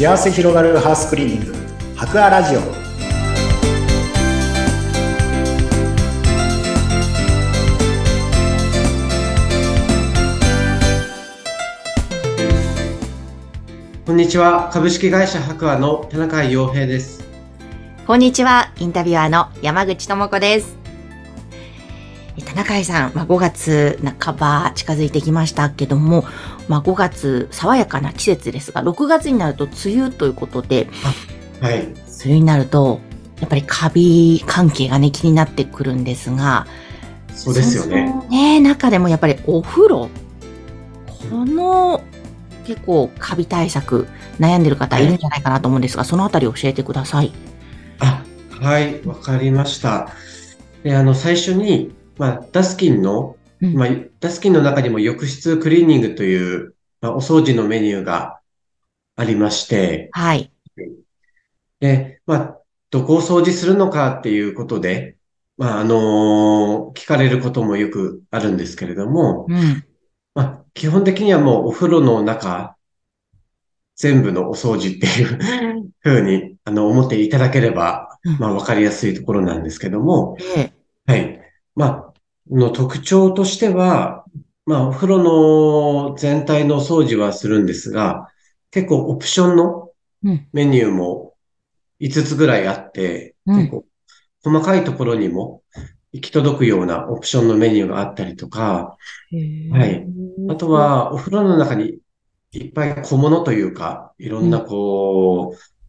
幸せ広がるハウスクリーニング博アラジオこんにちは。株式会社白亜の田中洋平です。こんにちは、インタビュアーの山口智子です。え田中井さん、まあ、5月半ば近づいてきましたけども、まあ、5月爽やかな季節ですが、6月になると梅雨ということで、はい。梅雨になると、やっぱりカビ関係がね、気になってくるんですが、そうですよね。ね、中でもやっぱりお風呂、この結構カビ対策悩んでる方いるんじゃないかなと思うんですが、そのあたり教えてください。あ、はい。わかりました。で、あの、最初に、まあ、ダスキンの、うんまあ、ダスキンの中にも浴室クリーニングという、まあ、お掃除のメニューがありまして、はい。で、まあ、どこを掃除するのかっていうことで、まあ、あの聞かれることもよくあるんですけれども、うん。まあ、基本的にはもうお風呂の中、全部のお掃除っていうふうに、あの、思っていただければ、うんまあ、わかりやすいところなんですけども、で、はい。まあ、の特徴としては、まあ、お風呂の全体のお掃除はするんですが、結構オプションのうん。メニューも5つぐらいあって、うん。結構細かいところにも行き届くようなオプションのメニューがあったりとか、はい。あと、は、お風呂の中にいっぱい小物というか、いろんなこう、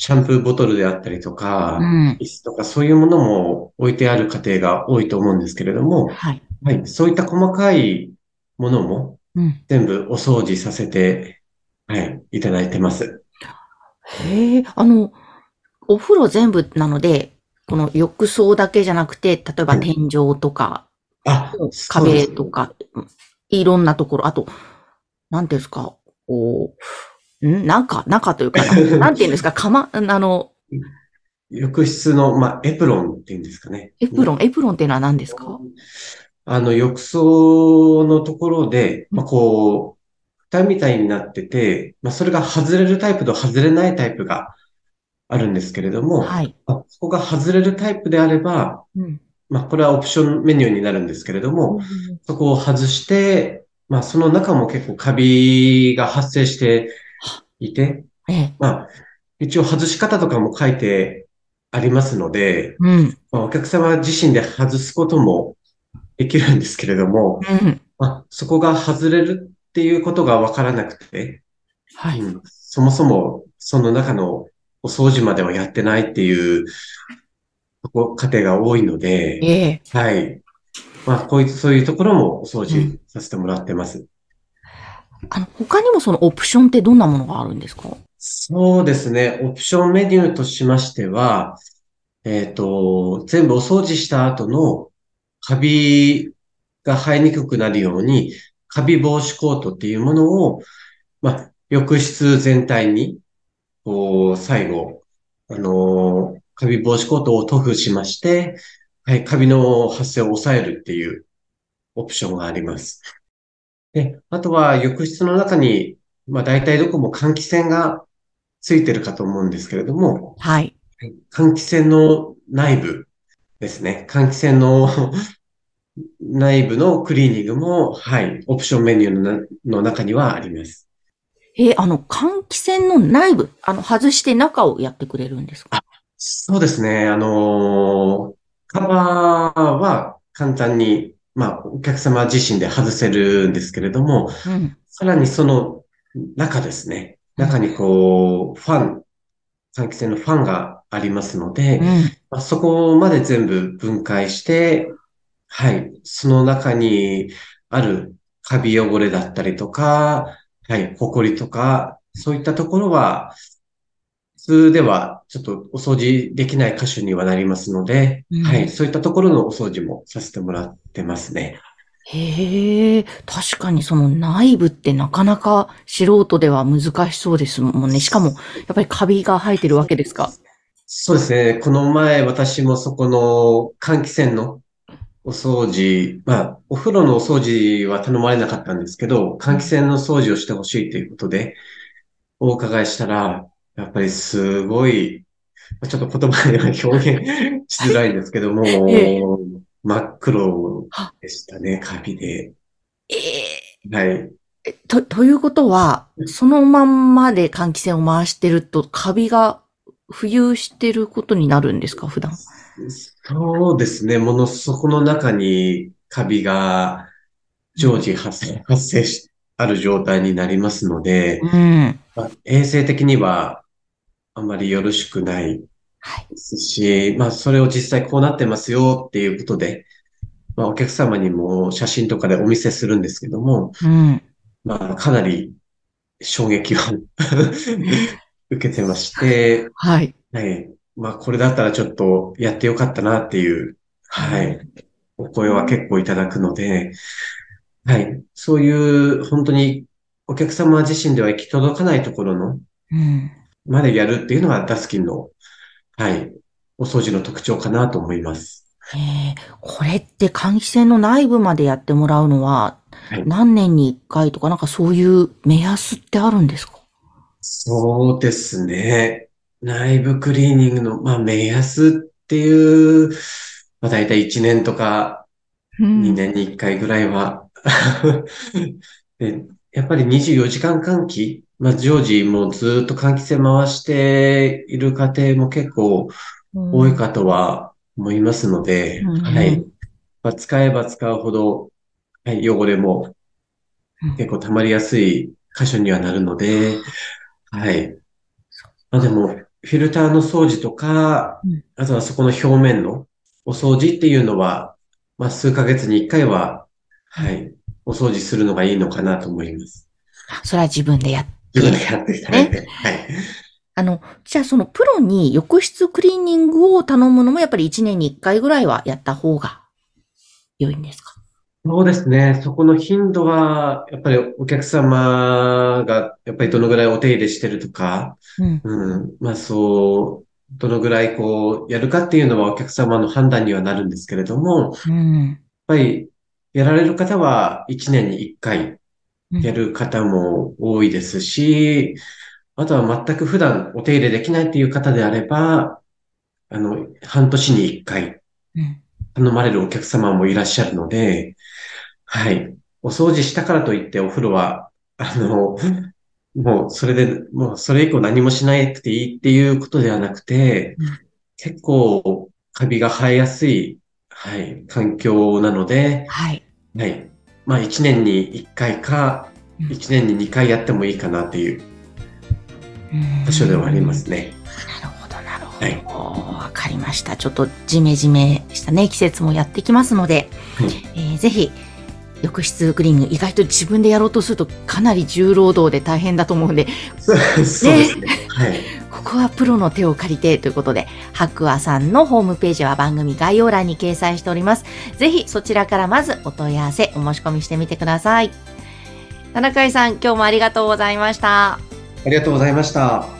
シャンプーボトルであったりとかう、ん。椅子とかそういうものも置いてある家庭が多いと思うんですけれども、はい。はい。そういった細かいものもうん。全部お掃除させて、はい、いただいてます。へえ、あの、お風呂全部なので、この浴槽だけじゃなくて、例えばはい天井とか、うです壁とか、いろんなところ、あと、なんていうんですか、こう、ん？中、中というか、なんていうんですか、かま、あの、浴室の、まあ、エプロンっていうんですかね。エプロン、エプロンっていうのは何ですか？あの、浴槽のところで、まあ、こう、蓋みたいになってて、まあ、それが外れるタイプと外れないタイプがあるんですけれども、はい。まあそこが外れるタイプであれば、うん。まあ、これはオプションメニューになるんですけれども、そこを外して、まあ、その中も結構カビが発生していて、ええ。まあ、一応外し方とかも書いてありますので、うん。まあ、お客様自身で外すこともできるんですけれども、うん。まあ、そこが外れるっていうことがわからなくて、はい。うんそもそもその中のお掃除まではやってないっていうご家庭が多いので、ええ。はい。まあ、こういう、そういうところもお掃除させてもらってます。あの、他にもそのオプションってどんなものがあるんですか？そうですね。オプションメニューとしましては、えっと、全部お掃除した後のカビが生えにくくなるように、カビ防止コートっていうものを、ま、浴室全体に、こう、最後、あのーカビ防止コートを塗布しまして、はい、カビの発生を抑えるっていうオプションがあります。で、あとは浴室の中に、まあ大体どこも換気扇がついてるかと思うんですけれども、はい。換気扇の内部ですね。換気扇の 内部のクリーニングも、はい、オプションメニューのなの中にはあります。え、あの、換気扇の内部、あの、外して中をやってくれるんですか？そうですね。あのーカバーは簡単に、まあ、お客様自身で外せるんですけれども、うん。さらにその中ですね。中にこう、ファン、換気扇のファンがありますので、うん。まあ、そこまで全部分解して、はい、その中にあるカビ汚れだったりとか、はい、ホコリとか、そういったところは、普通ではちょっとお掃除できない箇所にはなりますので、うんはい、そういったところのお掃除もさせてもらってますね。へえ、確かにその内部ってなかなか素人では難しそうですもんね。しかも、やっぱりカビが生えてるわけですか？そうですね。この前私もそこの換気扇のお掃除、まあ、お風呂のお掃除は頼まれなかったんですけど、換気扇の掃除をしてほしいということで、お伺いしたら、やっぱりすごい、ちょっと言葉では表現しづらいんですけども、ええ真っ黒でしたね、カビで。ええはい。と、ということは、そのまんまで換気扇を回してると、カビが浮遊してることになるんですか、普段？そうですね。もの、そこの中にカビが常時発生、発生し、ある状態になりますので、うん。まあ衛生的にはあまりよろしくないはい。ですし、まあ、それを実際こうなってますよっていうことで、まあ、お客様にも写真とかでお見せするんですけども、うん。まあ、かなり衝撃を 受けてまして、はい。はい。まあ、これだったらちょっとやってよかったなっていう、はい。お声は結構いただくので、はい。そういう、本当にお客様自身では行き届かないところの、うん。までやるっていうのがダスキンの、はい。お掃除の特徴かなと思います。ええこれって換気扇の内部までやってもらうのは、はい何年に一回とか、なんかそういう目安ってあるんですか？そうですね。内部クリーニングの、まあ、目安っていう、まあ、大体1年とか2年に1回ぐらいは。でやっぱり24時間換気、まあ、常時もうずっと換気扇回している家庭も結構多いかとは思いますので、うんはい。まあ、使えば使うほど、はい、汚れもうん結構溜まりやすい箇所にはなるので、はい。まあでも、フィルターの掃除とかうん、あとはそこの表面のお掃除っていうのは、まあ数ヶ月に一回は、はい、お掃除するのがいいのかなと思います。それは自分でやって。自分でやっていただいて、はい。あの、じゃあそのプロに浴室クリーニングを頼むのもやっぱり1年に1回ぐらいはやった方が良いんですか？そうですね。そこの頻度は、やっぱりお客様が、やっぱりどのぐらいお手入れしてるとか、うん。うん、まあそう、どのぐらいこう、やるかっていうのはお客様の判断にはなるんですけれども、やっうん。ぱり、やられる方は1年に1回うんやる方も多いですし、あとは全く普段お手入れできないっていう方であれば、あの、半年に1回うん。頼まれるお客様もいらっしゃるので、はい。お掃除したからといってお風呂は、あの、もうそれで、もうそれ以降何もしなくていいっていうことではなくてうん、結構カビが生えやすい、はい、環境なので、はい。はい。まあ1年に1回か、うん1年に2回やってもいいかなっていううん場所ではありますね。なるほど、なるほど。はいわかりました。ちょっとジメジメしたね、季節もやってきますので、はいえーぜひ、浴室クリーニング、意外と自分でやろうとするとかなり重労働で大変だと思うんで、そうですね。はい。ここはプロの手を借りてということで、白亜さんのホームページは番組概要欄に掲載しております。ぜひそちらからまずお問い合わせ、お申し込みしてみてください。田中井さん、今日もありがとうございました。ありがとうございました。